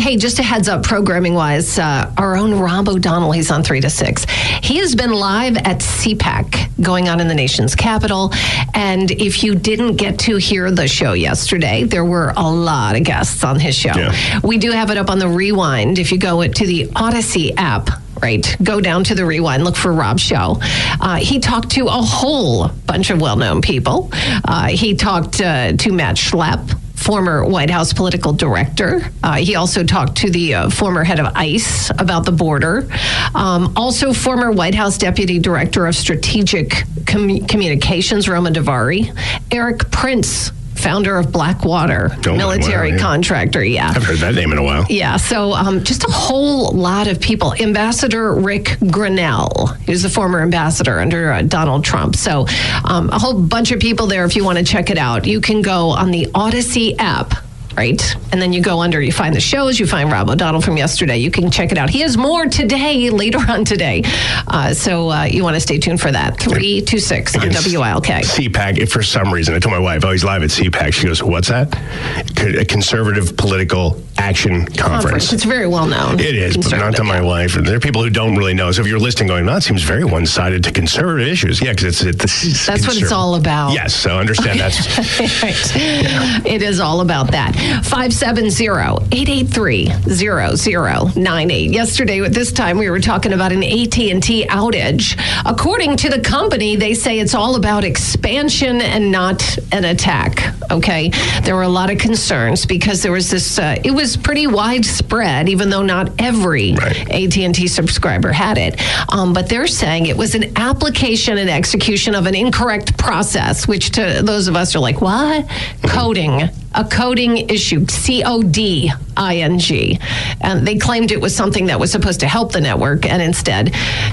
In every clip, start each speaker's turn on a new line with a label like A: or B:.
A: Hey, just a heads up, programming wise, uh, our own Rob O'Donnell, he's on three to six. He has been live at CPAC going on in the nation's capital. And if you didn't get to hear the show yesterday, there were a lot of guests on his show.
B: Yeah.
A: We do have it up on the rewind. If you go to the Odyssey app, right, go down to the rewind, look for Rob's show. Uh, he talked to a whole bunch of well known people. Uh, he talked uh, to Matt Schlapp former White House political director. Uh, he also talked to the uh, former head of ICE about the border. Um, also, former White House deputy director of strategic commu- communications, Roma Daravi. Erik Prince. Founder of Blackwater,
B: Oh,
A: military
B: wow, yeah.
A: contractor. Yeah.
B: I've heard that name in a while.
A: Yeah, so um, just a whole lot of people. Ambassador Ric Grenell, who's the former ambassador under uh, Donald Trump. So um, a whole bunch of people there if you want to check it out. You can go on the Odyssey app. Right. And then you go under, you find the shows, you find Rob O'Donnell from yesterday. You can check it out. He has more today, later on today. Uh, so uh, you want to stay tuned for that. 326 on WILK.
B: CPAC, if for some reason, I told my wife, oh, he's live at CPAC. She goes, what's that? A conservative political action conference.
A: It's very well known.
B: It is, but not to my wife. There are people who don't really know. So if you're listening, going, that seems very one sided to conservative issues. Yeah, because it's, it's,
A: That's what it's all about.
B: Yes, so understand that's.
A: right. It is all about that. 570-883-0098. Yesterday at this time we were talking about an AT&T outage. According to the company, they say it's all about expansion and not an attack. Okay? There were a lot of concerns because there was this uh, it was pretty widespread even though not every
B: Right.
A: AT&T subscriber had it. Um, but they're saying it was an application and execution of an incorrect process, which to those of us are like, what? Coding. A coding issue, C O D I N G. And they claimed it was something that was supposed to help the network, and instead,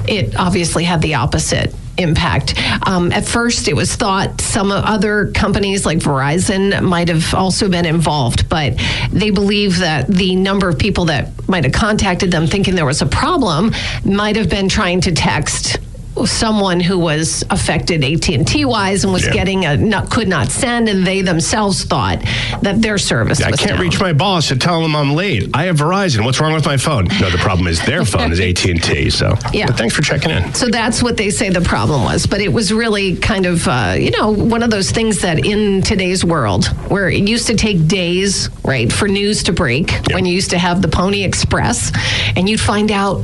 A: it obviously had the opposite impact. Um, at first, it was thought some other companies like Verizon might have also been involved, but they believe that the number of people that might have contacted them thinking there was a problem might have been trying to text someone who was affected AT&T wise and was
B: Yeah.
A: getting a not, could not send and they themselves thought that their service
B: I can't
A: down.
B: reach my boss to tell him I'm late. I have Verizon. What's wrong with my phone? No, the problem is their phone is AT&T. So
A: Yeah.
B: But thanks for checking in.
A: So that's what they say the problem was. But it was really kind of, uh, you know, one of those things that in today's world, where it used to take days, right, for news to break, when you used to have the Pony Express, and you'd find out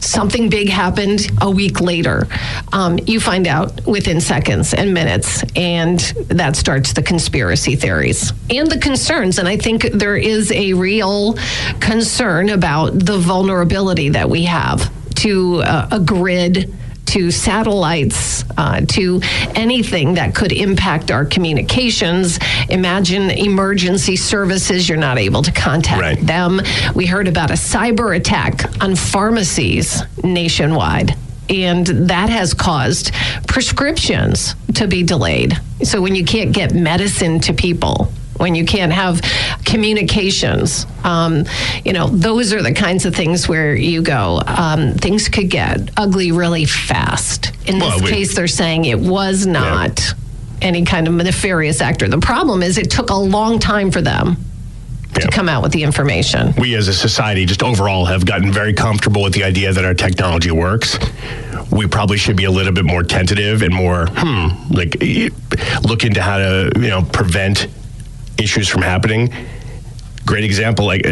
A: something big happened a week later. Um, you find out within seconds and minutes, and that starts the conspiracy theories and the concerns. And I think there is a real concern about the vulnerability that we have to uh, a grid. To satellites, uh, to anything that could impact our communications. Imagine emergency services, you're not able to contact
B: Right.
A: them. We heard about a cyber attack on pharmacies nationwide. And that has caused prescriptions to be delayed. So, when you can't get medicine to people, when you can't have communications, um, you know, those are the kinds of things where you go, um, things could get ugly really fast. In
B: Well,
A: this
B: we-
A: case, they're saying it was not any kind of nefarious actor. The problem is it took a long time for them to
B: Yeah.
A: come out with the information.
B: we as a society just overall have gotten very comfortable with the idea that our technology works. We probably should be a little bit more tentative and more, hmm, like look into how to, you know, prevent issues from happening. Great example, like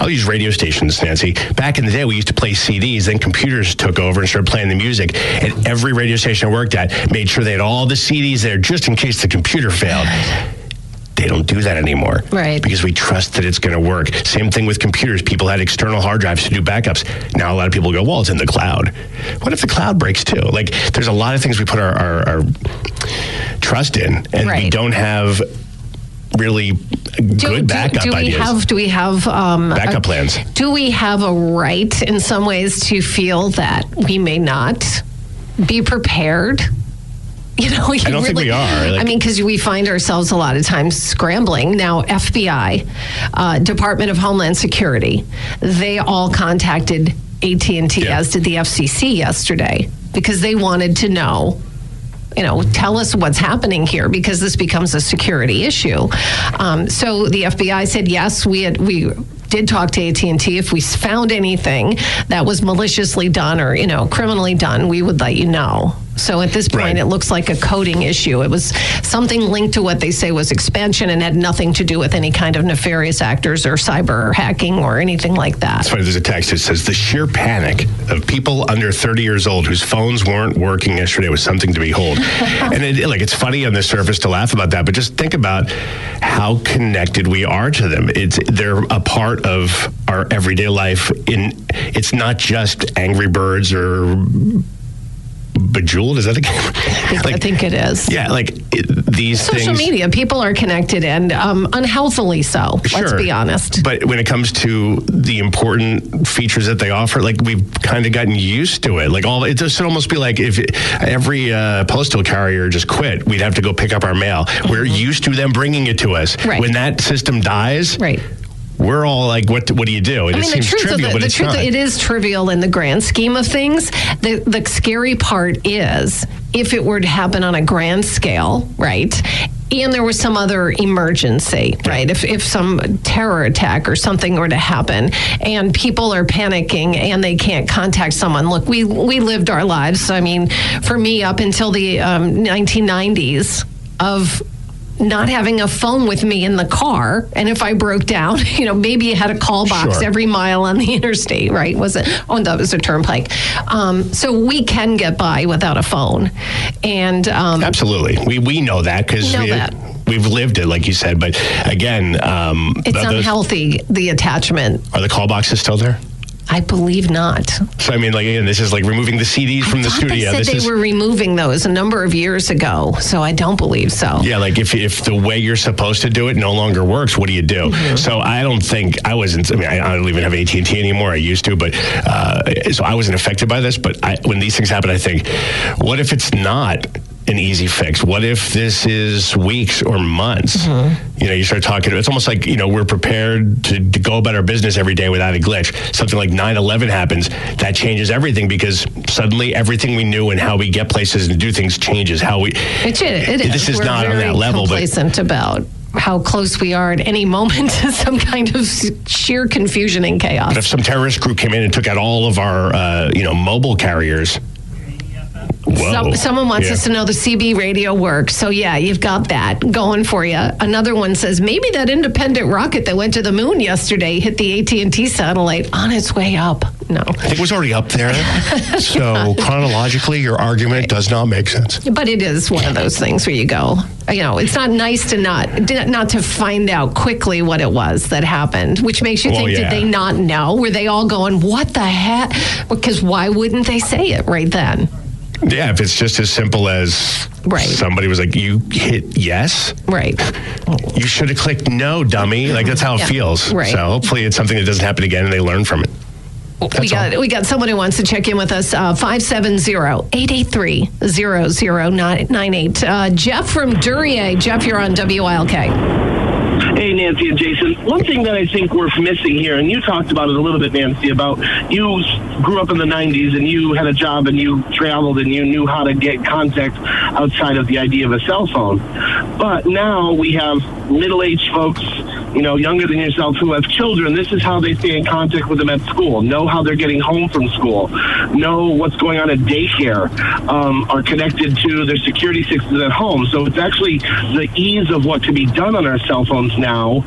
B: I'll use radio stations, Nancy. Back in the day, we used to play CDs, then computers took over and started playing the music. And every radio station I worked at made sure they had all the CDs there just in case the computer failed. They don't do that anymore.
A: Right.
B: Because we trust that it's going to work. Same thing with computers. People had external hard drives to do backups. Now a lot of people go, well, it's in the cloud. What if the cloud breaks too? Like, there's a lot of things we put our, our, our trust in, and we don't have really good backup
A: do, do we
B: ideas.
A: have do we have um,
B: backup
A: a-
B: plans.
A: Do we have a right in some ways to feel that we may not be prepared? You know,
B: I don't think we are. Like-
A: I mean, because we find ourselves a lot of times scrambling. Now, FBI, uh, Department of Homeland Security, they all contacted AT and T,
B: Yeah.
A: as did the FCC yesterday, because they wanted to know you know, tell us what's happening here because this becomes a security issue. Um, so the FBI said yes, we had we did talk to AT and T. If we found anything that was maliciously done or you know criminally done, we would let you know. So at this point,
B: Right.
A: it looks like a coding issue. It was something linked to what they say was expansion and had nothing to do with any kind of nefarious actors or cyber hacking or anything like that.
B: It's funny, there's a text that says the sheer panic of people under 30 years old whose phones weren't working yesterday was something to behold. and it, like it's funny on the surface to laugh about that, but just think about how connected we are to them. It's they're a part of our everyday life. In it's not just Angry Birds or Bejeweled. Is that a game?
A: I think, I think it is.
B: yeah, like it, these
A: Social
B: things.
A: media, people are connected and um, unhealthily so. Let's be honest.
B: But when it comes to the important features that they offer, like we've kind of gotten used to it. Like all, it just almost be like if every uh, postal carrier just quit, we'd have to go pick up our mail. We're used to them bringing it to us.
A: Mm-hmm. Right.
B: When that system dies,
A: Right.
B: We're all like, what? What do you do? And
A: I
B: it
A: mean, the truth
B: trivial,
A: of the, the truth,
B: not.
A: it is trivial in the grand scheme of things. The the scary part is if it were to happen on a grand scale, right? And there was some other emergency, right? If, if some terror attack or something were to happen and people are panicking and they can't contact someone. Look, we, we lived our lives. I mean, for me, up until the um, 1990s, of not having a phone with me in the car. And if i broke down you know maybe you had a call box
B: Sure.
A: every mile on the interstate right? Was it oh that was a turnpike. Um, so we can get by without a phone. And um,
B: Absolutely, we we know that because we We've lived it, like you said. But again, um,
A: it's
B: those-
A: unhealthy the attachment.
B: Are the call boxes still there?
A: I believe not
B: So I mean, like again, this is like removing the CDs from the studio.
A: they said
B: this
A: they
B: is
A: were removing those a number of years ago so i don't believe so
B: Yeah, like if if the way you're supposed to do it no longer works, what do you do?
A: Mm-hmm.
B: So I don't think I wasn't. I mean, I, I don't even have AT and T anymore. I used to, but uh, so I wasn't affected by this. But I, when these things happen, I think, what if it's not? An easy fix. What if this is weeks or months?
A: Mm-hmm.
B: You know, you start talking. It's almost like you know we're prepared to, to go about our business every day without a glitch. Something like 9/11 happens, that changes everything because suddenly everything we knew and how we get places and do things changes. How we
A: It, it is.
B: This is
A: We're
B: not on that level, but
A: complacent about how close we are at any moment to some kind of sheer confusion and chaos.
B: But if some terrorist group came in and took out all of our, uh, you know, mobile carriers,
A: Some, someone wants
B: Yeah.
A: us to know the CB radio works. So, yeah, you've got that going for you. Another one says maybe that independent rocket that went to the moon yesterday hit the AT&T satellite on its way up. No.
B: I think it was already up there. so chronologically, your argument does not make sense.
A: But it is one of those things where you go, you know, it's not nice to not not to find out quickly what it was that happened, which makes you
B: Well,
A: think,
B: yeah.
A: did they not know? Were they all going, what the heck? Because why wouldn't they say it right then?
B: Yeah, if it's just as simple as
A: Right.
B: somebody was like, you hit yes,
A: Right.
B: you should have clicked no, dummy. Like that's how it
A: Yeah,
B: feels.
A: right.
B: So hopefully it's something that doesn't happen again and they learn from it.
A: we got
B: all.
A: we got someone who wants to check in with us. Uh, 570-883-0098. Uh, Jeff from Duryea. Jeff, you're on WILK.
C: Nancy and Jason. One thing that I think we're missing here, and you talked about it a little bit, Nancy, about you grew up in the 90s and you had a job and you traveled and you knew how to get contact outside of the idea of a cell phone. But now we have middle aged folks, you know, younger than yourself who have children. This is how they stay in contact with them at school, know how they're getting home from school, know what's going on at daycare, um, are connected to their security systems at home. So it's actually the ease of what can be done on our cell phones now,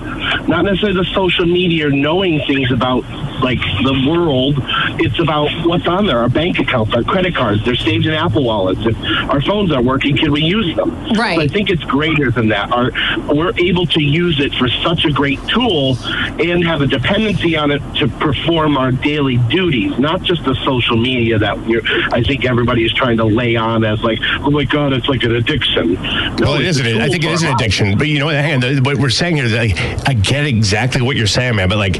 C: not necessarily the social media knowing things about like the world. It's about what's on there: our bank accounts, our credit cards. They're saved in Apple wallets. If our phones aren't working, can we use them?
A: Right.
C: So I think it's greater than that. Our, we're able to use it for such a great tool and have a dependency on it to perform our daily duties, not just the social media that you're, I think everybody is trying to lay on as like, oh my god, it's like an addiction. No,
B: Well,
C: it's
B: isn't. It. I think it is an addiction. But you know what? Hang on. the- What we're saying here is, like, I get exactly what you're saying, man. But like,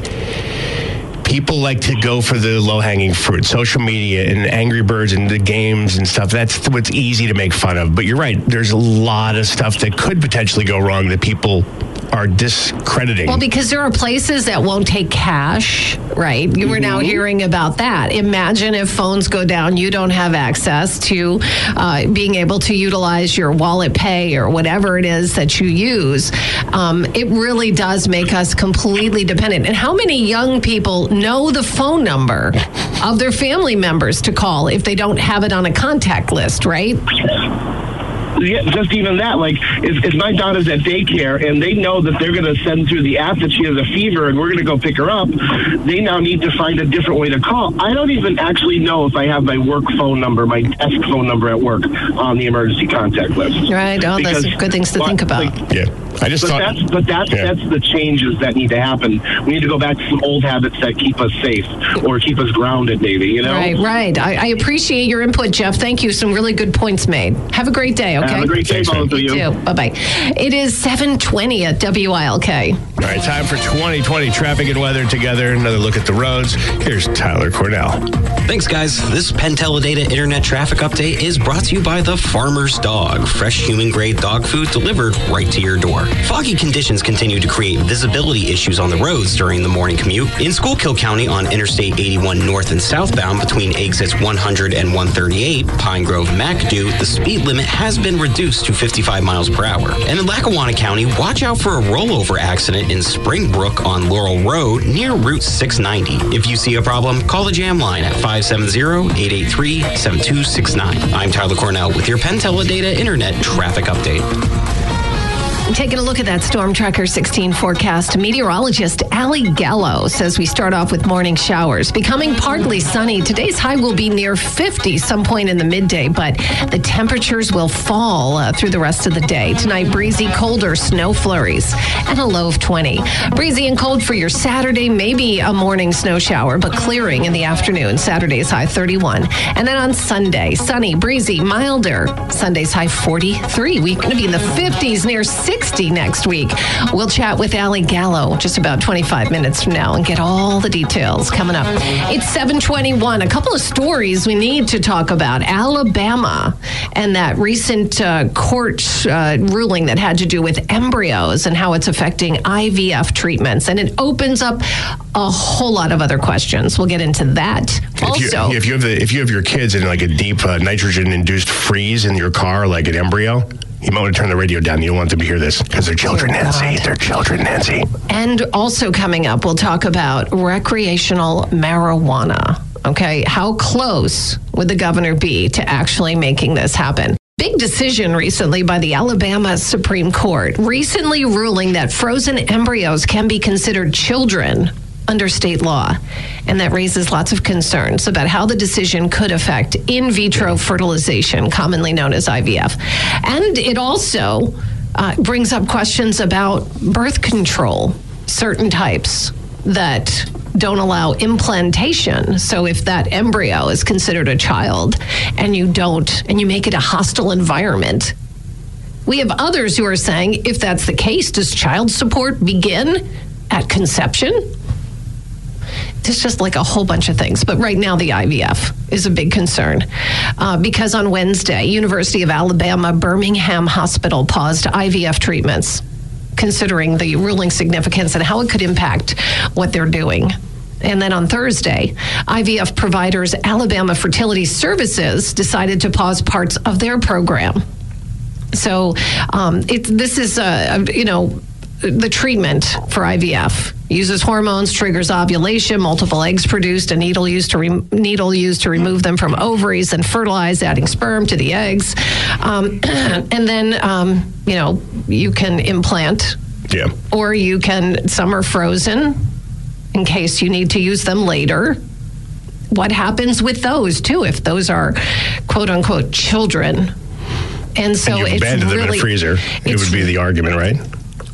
B: people like to go for the low hanging fruit, social media and Angry Birds and the games and stuff. That's what's easy to make fun of. But you're right. There's a lot of stuff that could potentially go wrong that people are discrediting.
A: Well, because there are places that won't take cash, right? You were now hearing about that. Imagine if phones go down, you don't have access to uh, being able to utilize your wallet pay or whatever it is that you use. Um, it really does make us completely dependent. And how many young people know the phone number of their family members to call if they don't have it on a contact list, right?
C: Yeah, just even that. Like, if, if my daughter's at daycare and they know that they're going to send through the app that she has a fever and we're going to go pick her up, they now need to find a different way to call. I don't even actually know if I have my work phone number, my desk phone number at work on the emergency contact list.
A: Right. Oh, those are good things to think about.
C: like,
B: yeah. I just
C: but
B: thought.
C: that's but that's
B: Yeah.
C: that's the changes that need to happen. We need to go back to some old habits that keep us safe or keep us grounded, maybe. You know.
A: Right, right. I, I appreciate your input, Jeff. Thank you. Some really good points made. Have a great day, okay?
C: Have a great day,
B: Thanks, man.
C: both of you.
A: You. Bye bye. It is 720 at WILK.
B: All right, time for 2020 traffic and weather together. Another look at the roads. Here's Tyler Cornell.
D: Thanks, guys. This Penn Data Internet Traffic Update is brought to you by the Farmer's Dog, fresh human grade dog food delivered right to your door. Foggy conditions continue to create visibility issues on the roads during the morning commute. In Schuylkill County on Interstate 81 north and southbound between exits 100 and 138, Pine Grove McAdoo, the speed limit has been reduced to 55 miles per hour. And in Lackawanna County, watch out for a rollover accident in Springbrook on Laurel Road near Route 690. If you see a problem, call the jam line at 570-883-7269. I'm Tyler Cornell with your Penn Teledata Internet Traffic Update.
A: Taking a look at that Storm Tracker 16 forecast, meteorologist Ally Gallo says we start off with morning showers. Becoming partly sunny, today's high will be near 50 some point in the midday, but the temperatures will fall uh, through the rest of the day. Tonight, breezy, colder snow flurries and a low of 20. Breezy and cold for your Saturday, maybe a morning snow shower, but clearing in the afternoon. Saturday's high 31. And then on Sunday, sunny, breezy, milder. Sunday's high 43. We're going to be in the 50s, near 60 next week. We'll chat with Ally Gallo just about 25 minutes from now and get all the details coming up. It's 721. A couple of stories we need to talk about. Alabama and that recent uh, court uh, ruling that had to do with embryos and how it's affecting IVF treatments. And it opens up a whole lot of other questions. We'll get into that.
B: If you,
A: Also,
B: if you have the, if you have your kids in like a deep uh, nitrogen induced freeze in your car, like an embryo, you might want to turn the radio down. You don't want them to hear this because they're children,
A: Oh,
B: Nancy.
A: God.
B: They're children, Nancy.
A: And also coming up, we'll talk about recreational marijuana. Okay, how close would the governor be to actually making this happen? Big decision recently by the Alabama Supreme Court, recently ruling that frozen embryos can be considered children under state law. And that raises lots of concerns about how the decision could affect in vitro fertilization, commonly known as IVF. And it also uh, brings up questions about birth control, certain types that don't allow implantation. So if that embryo is considered a child and you don't, and you make it a hostile environment, we have others who are saying if that's the case, does child support begin at conception? There's just like a whole bunch of things. But right now, the IVF is a big concern uh, because on Wednesday, University of Alabama Birmingham Hospital paused IVF treatments, considering the ruling significance and how it could impact what they're doing. And then on Thursday, IVF providers Alabama Fertility Services decided to pause parts of their program. So um, this is, uh, you know, the treatment for IVF uses hormones, triggers ovulation, multiple eggs produced, a needle used to re- needle used to remove them from ovaries and fertilize, adding sperm to the eggs, um, and then um, you know you can implant
B: Yeah.
A: or you can some are frozen in case you need to use them later. What happens with those too if those are quote unquote children? And so
B: and you
A: it's
B: abandoned them in
A: really
B: a freezer. It would be the argument, right?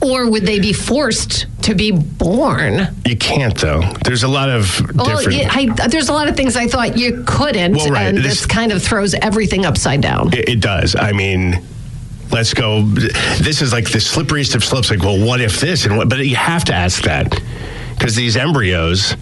A: Or would they be forced to be born?
B: You can't though. There's a lot of
A: Well,
B: different.
A: I, there's a lot of things I thought you couldn't,
B: Well, right,
A: and
B: this-
A: this kind of throws everything upside down.
B: It, it does. I mean, let's go. This is like the slipperiest of slopes. Like, well, what if this? And what? But you have to ask that because these embryos,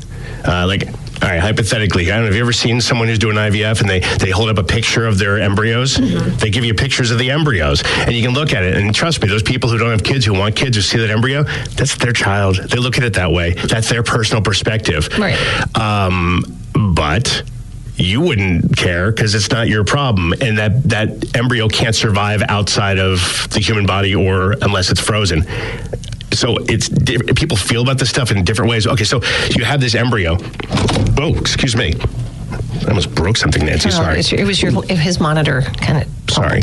B: uh, like. All right, hypothetically, I don't know. Have you ever seen someone who's doing IVF and they, they hold up a picture of their embryos? They give you pictures of the embryos and you can look at it. And trust me, those people who don't have kids, who want kids, who see that embryo, that's their child. They look at it that way. That's their personal perspective.
A: Right.
B: Um, but you wouldn't care because it's not your problem, and that that embryo can't survive outside of the human body or unless it's frozen. So it's di- people feel about this stuff in different ways. Okay, so you have this embryo. Oh, excuse me. I almost broke something, Nancy. Sorry.
A: Oh, it's- it was your his monitor kind of.
B: Sorry.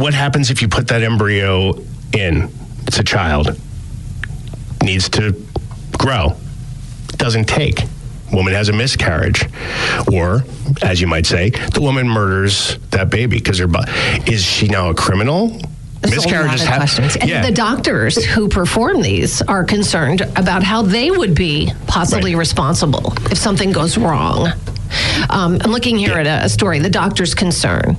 B: What happens if you put that embryo in? It's a child. Needs to grow. Doesn't take. Woman has a miscarriage. Or, as you might say, the woman murders that baby because her bu- is she now a criminal?
A: There's a lot of
B: hap-
A: questions. And
B: yeah.
A: the doctors who perform these are concerned about how they would be possibly
B: Right.
A: responsible if something goes wrong. Um, I'm looking here at a, a story, the doctor's concern.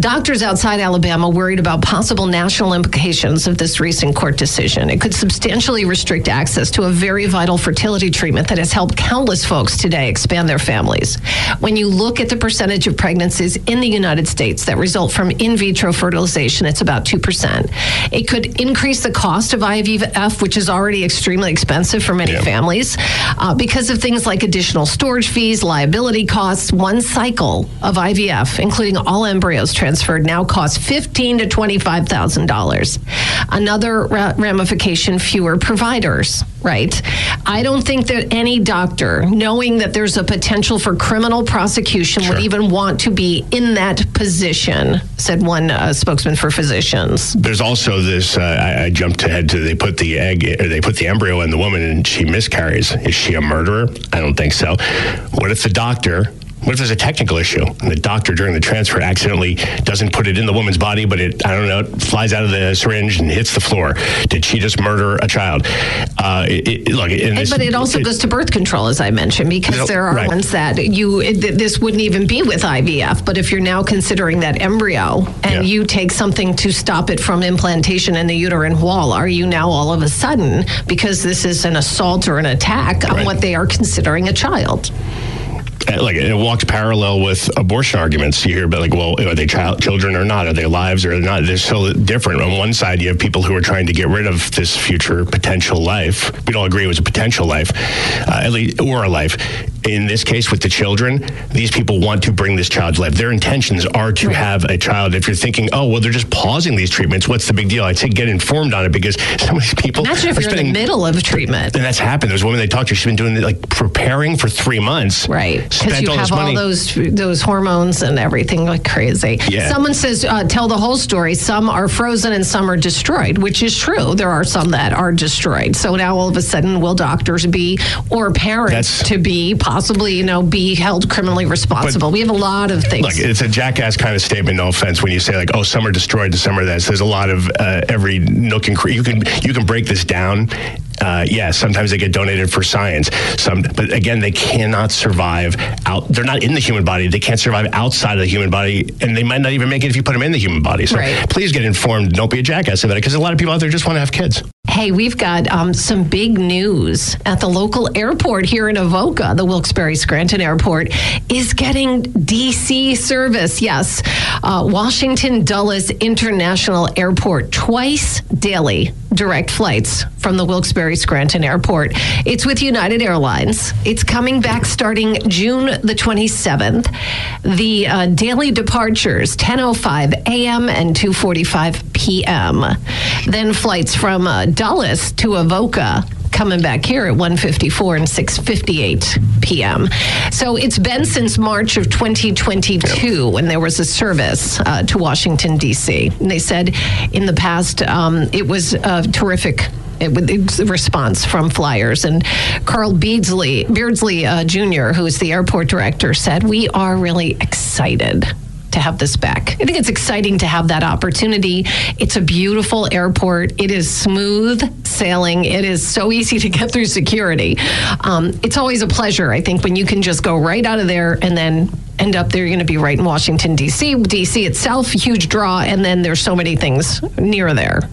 A: Doctors outside Alabama worried about possible national implications of this recent court decision. It could substantially restrict access to a very vital fertility treatment that has helped countless folks today expand their families. When you look at the percentage of pregnancies in the United States that result from in vitro fertilization, it's about 2%. It could increase the cost of IVF, which is already extremely expensive for many
B: Yeah.
A: families, uh, because of things like additional storage fees, liability costs. One cycle of IVF, including all embryos transferred, now costs fifteen to twenty-five thousand dollars. Another ra- ramification: fewer providers. Right? I don't think that any doctor, knowing that there's a potential for criminal prosecution, would even want to be in that position," said one uh, spokesman for physicians.
B: There's also this. Uh, I, I jumped ahead to they put the egg or they put the embryo in the woman and she miscarries. Is she a murderer? I don't think so. What if the doctor? What if there's a technical issue and the doctor during the transfer accidentally doesn't put it in the woman's body, but it I don't know it flies out of the syringe and hits the floor? Did she just murder a child? Uh, it, it, look, and this-
A: but it also goes to birth control, as I mentioned, because
B: No,
A: there are
B: right.
A: ones that you it, this wouldn't even be with IVF. But if you're now considering that embryo and
B: Yeah.
A: you take something to stop it from implantation in the uterine wall, are you now all of a sudden because this is an assault or an attack on
B: Right.
A: what they are considering a child?
B: Uh, like it walks parallel with abortion arguments. You hear about like, well, are they child children or not? Are they lives or not? They're so different. On one side, you have people who are trying to get rid of this future potential life. We don't agree it was a potential life, uh, at least or a life. In this case, with the children, these people want to bring this child to life. Their intentions are to have a child. If you're thinking, oh, well, they're just pausing these treatments, what's the big deal? I'd say get informed on it because some of these people
A: Imagine if
B: are
A: you're in the middle of treatment.
B: and that's happened. There's a woman they talked to. She's been doing it like preparing for three months.
A: Right, because you
B: all
A: have all those those hormones and everything like crazy.
B: Yeah.
A: Someone says, uh, "Tell the whole story." Some are frozen and some are destroyed, which is true. There are some that are destroyed. So now all of a sudden, will doctors be or parents
B: That's-
A: to be possibly, you know, be held criminally responsible? we have a lot of things.
B: Look, it's a jackass kind of statement. No offense, when you say like, "Oh, some are destroyed some are this." There's a lot of uh, every nook and cranny. You can you can break this down. Uh, yeah, sometimes they get donated for science. Some, but again, they cannot survive out. They're not in the human body. They can't survive outside of the human body, and they might not even make it if you put them in the human body. So
A: Right.
B: please get informed. Don't be a jackass about it, because a lot of people out there just want to have kids.
A: Hey, we've got um, some big news at the local airport here in Avoca. The Wilkes-Barre Scranton Airport is getting DC service. Yes, uh, Washington Dulles International Airport twice daily direct flights from the Wilkes-Barre Scranton Airport. It's with United Airlines. It's coming back starting June the 27th. The uh, daily departures 10:05 a.m. and 2:45 p.m. Then flights from uh, To Avoca coming back here at 154 and 658 p.m. So it's been since March of 2022 when there was a service uh, to Washington D.C. And they said in the past um, it was a terrific. It, was a response from flyers and Carl Beardsley, Beardsley uh, Jr., who is the airport director, said we are really excited to have this back. I think it's exciting to have that opportunity. It's a beautiful airport. It is smooth sailing. It is so easy to get through security. Um, it's always a pleasure, I think, when you can just go right out of there and then end up there. You're going to be right in Washington, D.C. D.C. itself, huge draw, and then there's so many things near there.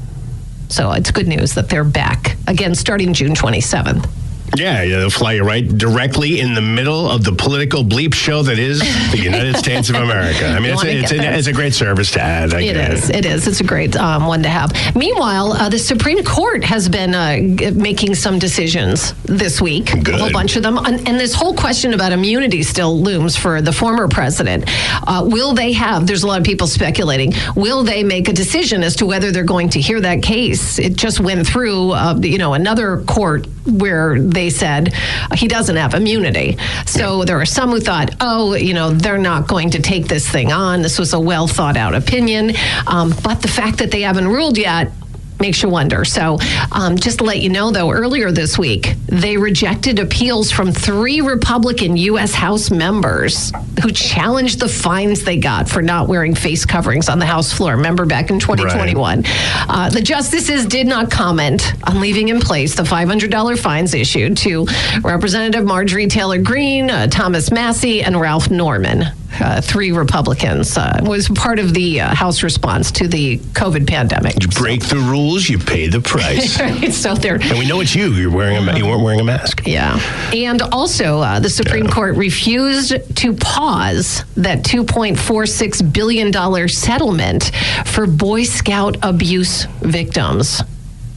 A: So it's good news that they're back again starting June 27th.
B: Yeah, yeah, they'll fly you right directly in the middle of the political bleep show that is the United States of America. I mean, it's a, it's, a, it's a, great service to add. I
A: it is. It. it is. It's a great um, one to have. Meanwhile, uh, the Supreme Court has been uh, making some decisions this week.
B: Good.
A: A whole bunch of them, and, and, this whole question about immunity still looms for the former president. Uh, will they have? There's a lot of people speculating. Will they make a decision as to whether they're going to hear that case? It just went through, uh, you know, another court where they said he doesn't have immunity. So there are some who thought, oh, you know, they're not going to take this thing on. This was a well thought out opinion. Um, but the fact that they haven't ruled yet makes you wonder. So, um, just to let you know, though, earlier this week, they rejected appeals from three Republican U.S. House members who challenged the fines they got for not wearing face coverings on the House floor. Remember back in 2021? Right. Uh, the justices did not comment on leaving in place the $500 fines issued to Representative Marjorie Taylor Greene, uh, Thomas Massie, and Ralph Norman uh, three Republicans. Uh, was part of the uh, House response to the COVID pandemic.
B: You break so. the rules, you pay the price.
A: so there,
B: and we know it's you. You're wearing a you weren't wearing a mask.
A: Yeah, and also uh, the Supreme yeah. Court refused to pause that 2.46 billion dollar settlement for Boy Scout abuse victims.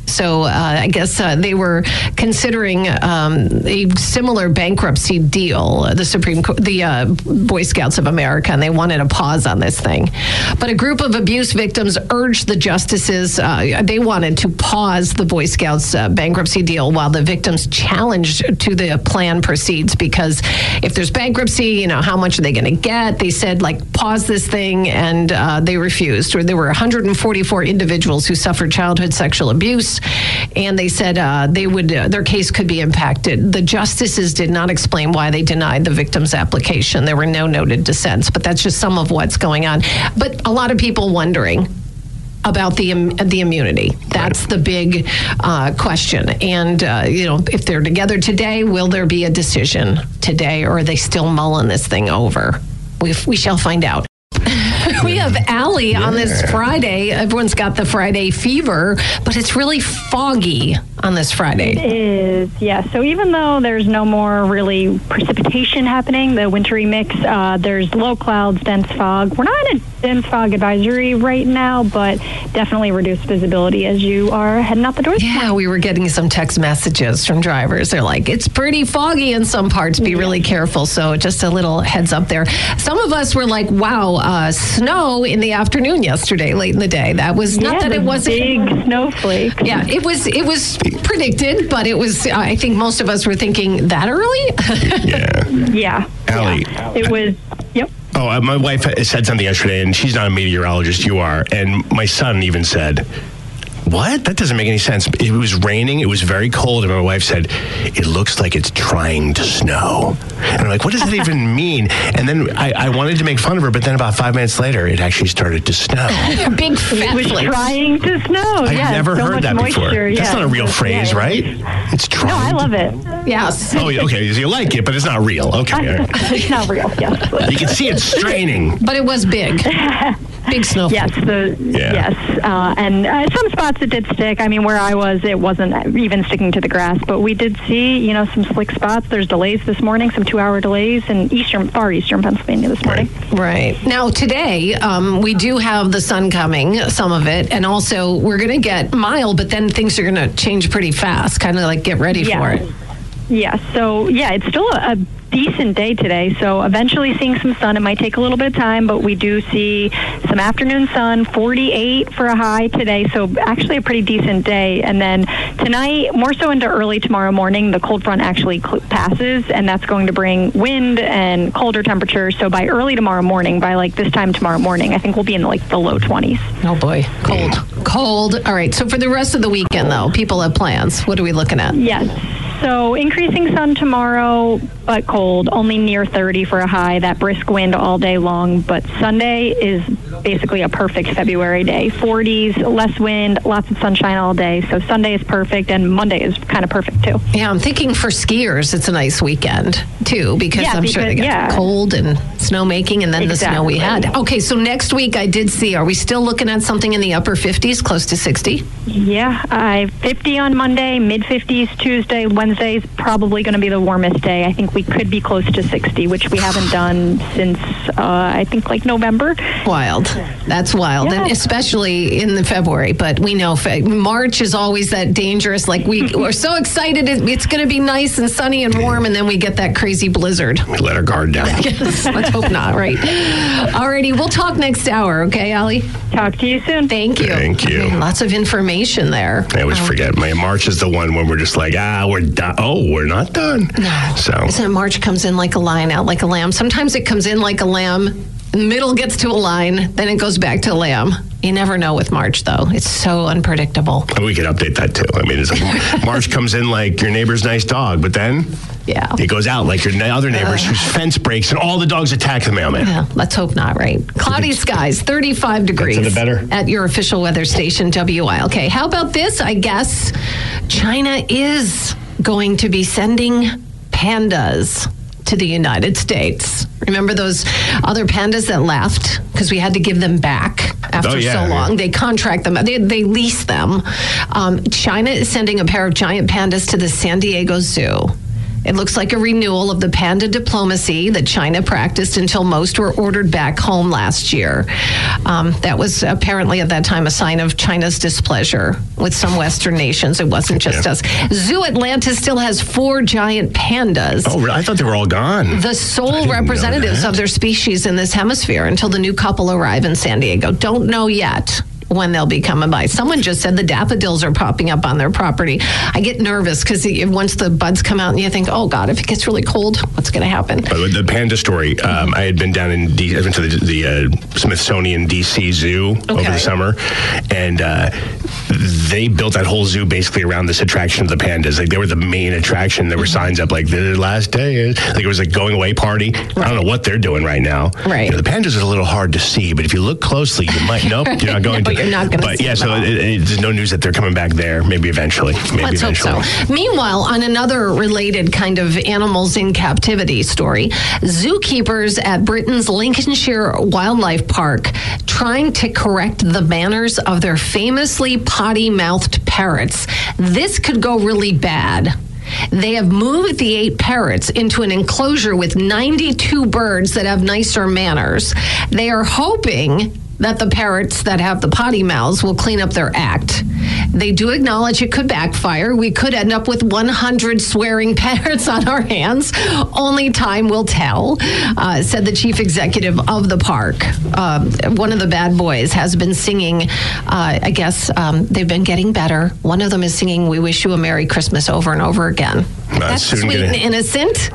A: So uh, I guess uh, they were considering um, a similar bankruptcy deal, the Supreme Co- the uh, Boy Scouts of America, and they wanted a pause on this thing. But a group of abuse victims urged the justices, uh, they wanted to pause the Boy Scouts uh, bankruptcy deal while the victims challenged to the plan proceeds because if there's bankruptcy, you know, how much are they going to get? They said, like, pause this thing, and uh, they refused. There were 144 individuals who suffered childhood sexual abuse and they said uh, they would uh, their case could be impacted. The justices did not explain why they denied the victim's application. There were no noted dissents, but that's just some of what's going on. But a lot of people wondering about the the immunity. That's right. the big uh, question. And uh, you know, if they're together today, will there be a decision today, or are they still mulling this thing over? We we shall find out. Have Ally yeah. on this Friday. Everyone's got the Friday fever, but it's really foggy on this Friday.
E: It is, yeah. So even though there's no more really precipitation happening, the wintry mix, uh, there's low clouds, dense fog. We're not in a dense fog advisory right now, but definitely reduced visibility as you are heading out the door.
A: Yeah, we were getting some text messages from drivers. They're like, it's pretty foggy in some parts. Be yeah. really careful. So just a little heads up there. Some of us were like, wow, uh, snow in the afternoon yesterday, late in the day. That was not
E: yeah,
A: that it wasn't a
E: big snowflake.
A: Yeah, it was. It was predicted, but it was. I think most of us were thinking that early.
B: yeah.
E: Yeah.
B: Ally.
E: Yeah. It was. Yep.
B: Oh, uh, my wife said something yesterday, and she's not a meteorologist. You are, and my son even said what? That doesn't make any sense. It was raining. It was very cold. And my wife said, It looks like it's trying to snow. And I'm like, What does that even mean? And then I, I, wanted to make fun of her, but then about five minutes later, it actually started to snow.
A: Big fat
E: It was
A: flakes.
E: trying to snow.
B: I've
E: yes,
B: never
E: so
B: heard that
E: moisture,
B: before.
E: Yes.
B: That's not a real phrase, yeah. right? It's trying.
E: No, I love it.
A: Yes.
B: Oh, okay. So you like it, but it's not real. Okay.
E: it's not real, yes.
B: You can see it straining.
A: But it was big. Big snow.
E: Yes, the
B: Yeah.
E: yes, uh, and uh, some spots it did stick. I mean, where I was, it wasn't even sticking to the grass, but we did see, you know, some slick spots. There's delays this morning, some two-hour delays in eastern, far eastern Pennsylvania this morning.
A: Right. Now, today, um, we do have the sun coming, some of it, and also we're going to get mild, but then things are going to change pretty fast, kind of like get ready
E: Yeah.
A: for it.
E: Yes. So yeah, it's still a, a decent day today. So eventually seeing some sun. It might take a little bit of time, but we do see some afternoon sun. 48 for a high today. So actually a pretty decent day. And then tonight, more so into early tomorrow morning, the cold front actually cl- passes, and that's going to bring wind and colder temperatures. So by early tomorrow morning, by like this time tomorrow morning, I think we'll be in like the low 20s.
A: Oh boy, cold, cold. All right. So for the rest of the weekend, though, people have plans. What are we looking at?
E: Yes. So increasing sun tomorrow, but cold, only near 30 for a high. That brisk wind all day long. But Sunday is basically a perfect February day. 40s, less wind, lots of sunshine all day. So Sunday is perfect, and Monday is kind of perfect too.
A: Yeah, I'm thinking for skiers, it's a nice weekend too, because
E: Yeah,
A: I'm sure they
E: because-
A: got
E: yeah.
A: cold and snowmaking, and then the snow we had. Okay, so next week I did see. Are we still looking at something in the upper 50s, close to 60?
E: Yeah, I 50 on Monday, mid 50s Tuesday, Wednesday is probably going to be the warmest day. I think we could be close to 60, which we haven't done since uh, I think like November.
A: Wild. That's wild, and especially in the February. But we know Fe- March is always that dangerous. Like we we're so excited, it's going to be nice and sunny and warm, and then we get that crazy blizzard.
B: We let our guard down.
A: Yes, let's hope not. Right. Alrighty, we'll talk next hour. Okay, Ally.
E: Talk to you soon.
A: Thank you.
B: Thank you.
A: Lots of information there.
B: I always forget. My March is the one when we're just like, ah, we're done. Oh, we're not done. So
A: Isn't March comes in like a lion, out like a lamb? Sometimes it comes in like a lamb, middle gets to a line, then it goes back to a lamb. You never know with March, though. It's so unpredictable.
B: we could update that too. I mean, it's like March comes in like your neighbor's nice dog, but then
A: Yeah.
B: it goes out like your other neighbors whose fence breaks and all the dogs attack the mailman.
A: Yeah, let's hope not, right? Cloudy skies, 35 degrees
B: the better.
A: at your official weather station, WILK. How about this? I guess China is going to be sending pandas to the United States. Remember those other pandas that left because we had to give them back after
B: Oh, yeah,
A: so
B: yeah.
A: long? They contract them, they, they lease them. Um, China is sending a pair of giant pandas to the San Diego Zoo. It looks like a renewal of the panda diplomacy that China practiced until most were ordered back home last year. Um, that was apparently at that time a sign of China's displeasure with some Western nations. It wasn't just
B: Yeah.
A: us. Zoo Atlanta still has four giant pandas
B: Oh? I thought they were all gone.
A: the sole representatives of their species in this hemisphere until the new couple arrive in San Diego. Don't know yet when they'll be coming by. Someone just said the daffodils are popping up on their property. I get nervous because once the buds come out and you think, oh God, if it gets really cold, what's going to happen?
B: The panda story. Um, I had been down in D- I went to the, the uh, Smithsonian DC Zoo over the summer, and uh, they built that whole zoo basically around this attraction of the pandas. Like they were the main attraction. There were signs up like the last day is like it was a going away party. I don't know what they're doing right now.
A: Right.
B: You know, the pandas are a little hard to see, but if you look closely, you might. Nope, you're not going
A: No,
B: to.
A: You're not gonna
B: But
A: see
B: yeah, so it, it, there's no news that they're coming back there. Maybe eventually. Maybe
A: Let's hope so. Meanwhile, on another related kind of animals in captivity story, zookeepers at Britain's Lincolnshire Wildlife Park trying to correct the manners of their famously potty mouthed parrots. This could go really bad. They have moved the eight parrots into an enclosure with 92 birds that have nicer manners. They are hoping that the parrots that have the potty mouths will clean up their act. They do acknowledge it could backfire. We could end up with 100 swearing parrots on our hands. Only time will tell, uh, said the chief executive of the park. Um, one of the bad boys has been singing, uh, I guess um, they've been getting better. One of them is singing, We Wish You a Merry Christmas over and over again. That's
B: soon
A: sweet
B: gonna-
A: and innocent.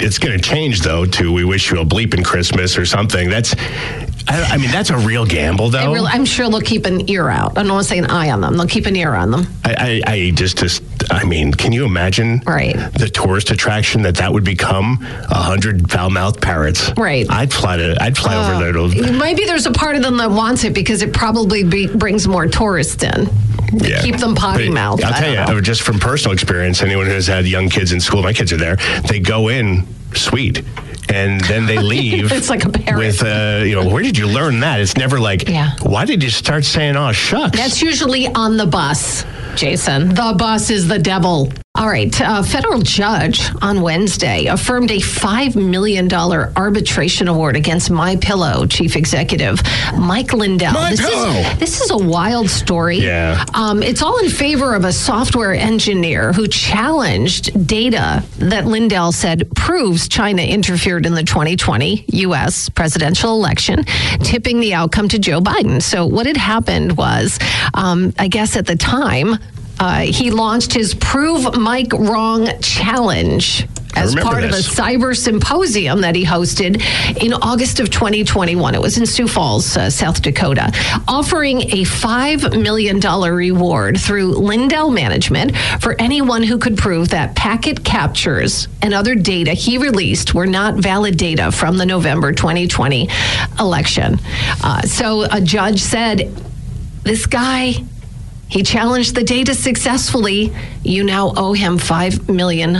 B: it's going to change though to we wish you a bleeping christmas or something that's i, I mean that's a real gamble though
A: really, I'm sure they'll keep an ear out. I don't want to say an eye on them. They'll keep an ear on them.
B: I, I, I just just i mean can you imagine
A: Right.
B: the tourist attraction that that would become a hundred foul-mouthed parrots
A: Right.
B: i'd fly to i'd fly over oh, there to
A: Maybe there's a part of them that wants it because it probably be, brings more tourists in.
B: yeah.
A: Keep them potty mouthed.
B: I'll tell you, just from personal experience, anyone who has had young kids in school, my kids are there, they go in sweet. And then they leave.
A: It's like a parrot.
B: With, uh, you know, where did you learn that? It's never like,
A: Yeah.
B: why did you start saying, oh, shucks?
A: That's usually on the bus, Jason. The bus is the devil. All right. A federal judge on Wednesday affirmed a $5 million arbitration award against My Pillow chief executive Mike Lindell.
B: My
A: this
B: Pillow.
A: Is, this is a wild story.
B: Yeah.
A: Um, it's all in favor of a software engineer who challenged data that Lindell said proves China interfered in the 2020 U.S. presidential election, tipping the outcome to Joe Biden. So, what had happened was, um, I guess at the time, uh, he launched his Prove Mike Wrong challenge. As part
B: this.
A: of a cyber symposium that he hosted in August of 2021. It was in Sioux Falls, uh, South Dakota, offering a $5 million reward through Lindell Management for anyone who could prove that packet captures and other data he released were not valid data from the November 2020 election. Uh, so a judge said, This guy he challenged the data successfully. You now owe him $5 million.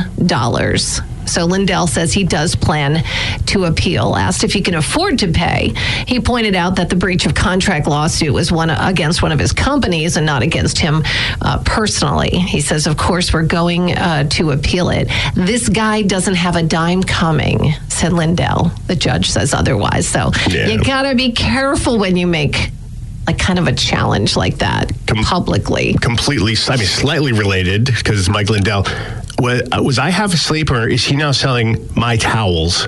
A: So Lindell says he does plan to appeal. Asked if he can afford to pay, he pointed out that the breach of contract lawsuit was won against one of his companies and not against him uh, personally. He says, "Of course, we're going uh, to appeal it. This guy doesn't have a dime coming," said Lindell. The judge says otherwise. So
B: Yeah.
A: you gotta be careful when you make like kind of a challenge like that publicly.
B: completely, I mean, slightly related because Mike Lindell. Was, was I half asleep or is he now selling my towels?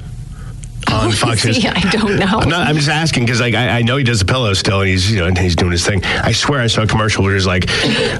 B: On Fox?
A: I don't know.
B: I'm, not, I'm just asking because like I, I know he does the pillows still, and he's you know and he's doing his thing. I swear I saw a commercial where he's like,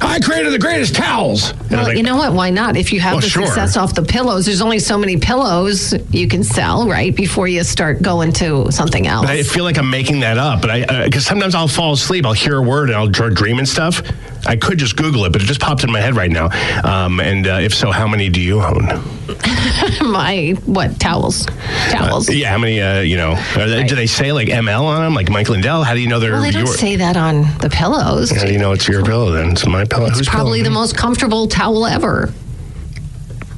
B: "I created the greatest towels." And
A: Well,
B: like,
A: you know what? Why not? If you have
B: Well,
A: the
B: sure.
A: success off the pillows, there's only so many pillows you can sell, right? Before you start going to something else.
B: But I feel like I'm making that up. But I, uh, because sometimes I'll fall asleep, I'll hear a word and I'll start dreaming stuff. I could just Google it, but it just popped in my head right now. Um, and uh, if so, how many do you own?
A: My what towels? Towels.
B: Yeah, how many? Uh, you know, are they, do they say like ML on them, like Mike Lindell? How do you know they're
A: well, they don't
B: your?
A: say that on the pillows.
B: how do you know it's your pillow? Then it's my pillow.
A: It's
B: Whose
A: probably the most comfortable towel ever.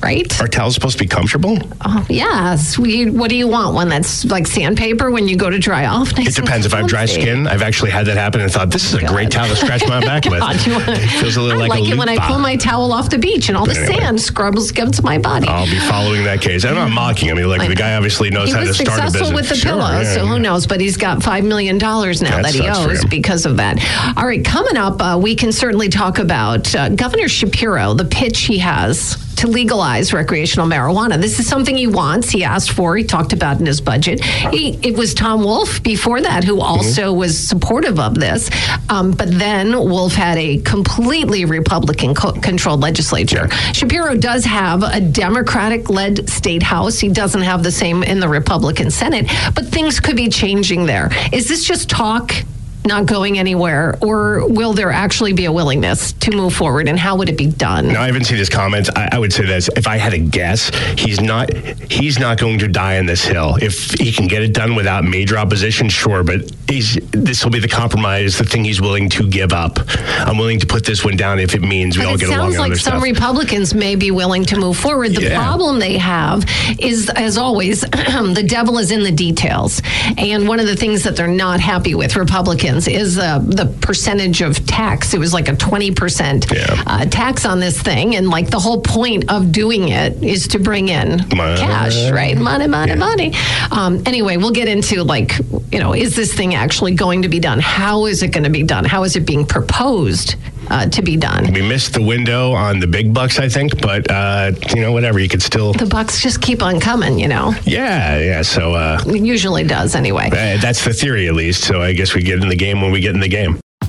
A: Right?
B: Are towels supposed to be comfortable?
A: Oh, yes. We, what do you want? One that's like sandpaper when you go to dry off? Nice
B: It depends. If I have dry skin, I've actually had that happen and thought this is a great towel to scratch my back with.
A: God, wanna-
B: it feels a little
A: I
B: like,
A: like,
B: a
A: it when I pull my towel off the beach and all the
B: anyway.
A: sand scrubs against my body.
B: I'll be following that case. I'm not mocking. I mean, like the guy obviously knows
A: he
B: how to start a business.
A: successful with the
B: Sure,
A: pillows,
B: yeah,
A: so
B: yeah.
A: who knows? But he's got five million dollars now
B: That
A: that, he owes because of that. All right, coming up, uh, we can certainly talk about uh, Governor Shapiro, the pitch he has to legalize recreational marijuana. This is something he wants. He asked for. He talked about in his budget. He, it was Tom Wolf before that who also was supportive of this. Um, but then Wolf had a completely Republican-controlled legislature. Shapiro does have a Democratic-led state house. He doesn't have the same in the Republican Senate. But things could be changing there. Is this just talk? Not going anywhere, or will there actually be a willingness to move forward, and how would it be done?
B: No, I haven't seen his comments. I, I would say this: if I had a guess, he's not he's not going to die on this hill. If he can get it done without major opposition, sure. But he's this will be the compromise, the thing he's willing to give up. I'm willing to put this one down if it means we
A: But
B: all get along
A: sounds like some
B: stuff.
A: Republicans may be willing to move forward. The
B: Yeah.
A: problem they have is, as always, the devil is in the details. And one of the things that they're not happy with, Republicans, is uh, the percentage of tax. It was like a 20%
B: Yeah.
A: uh, tax on this thing. And like the whole point of doing it is to bring in
B: Money.
A: cash, right? Money, money, money. Um, anyway, we'll get into like, you know, is this thing actually going to be done? How is it going to be done? How is it being proposed uh, to be done?
B: we missed the window on the big bucks, I think, but uh, you know, whatever. You could still,
A: the bucks just keep on coming, you know.
B: yeah, yeah. So uh,
A: It usually does anyway.
B: uh, that's the theory, at least. So I guess we get in the game when we get in the game.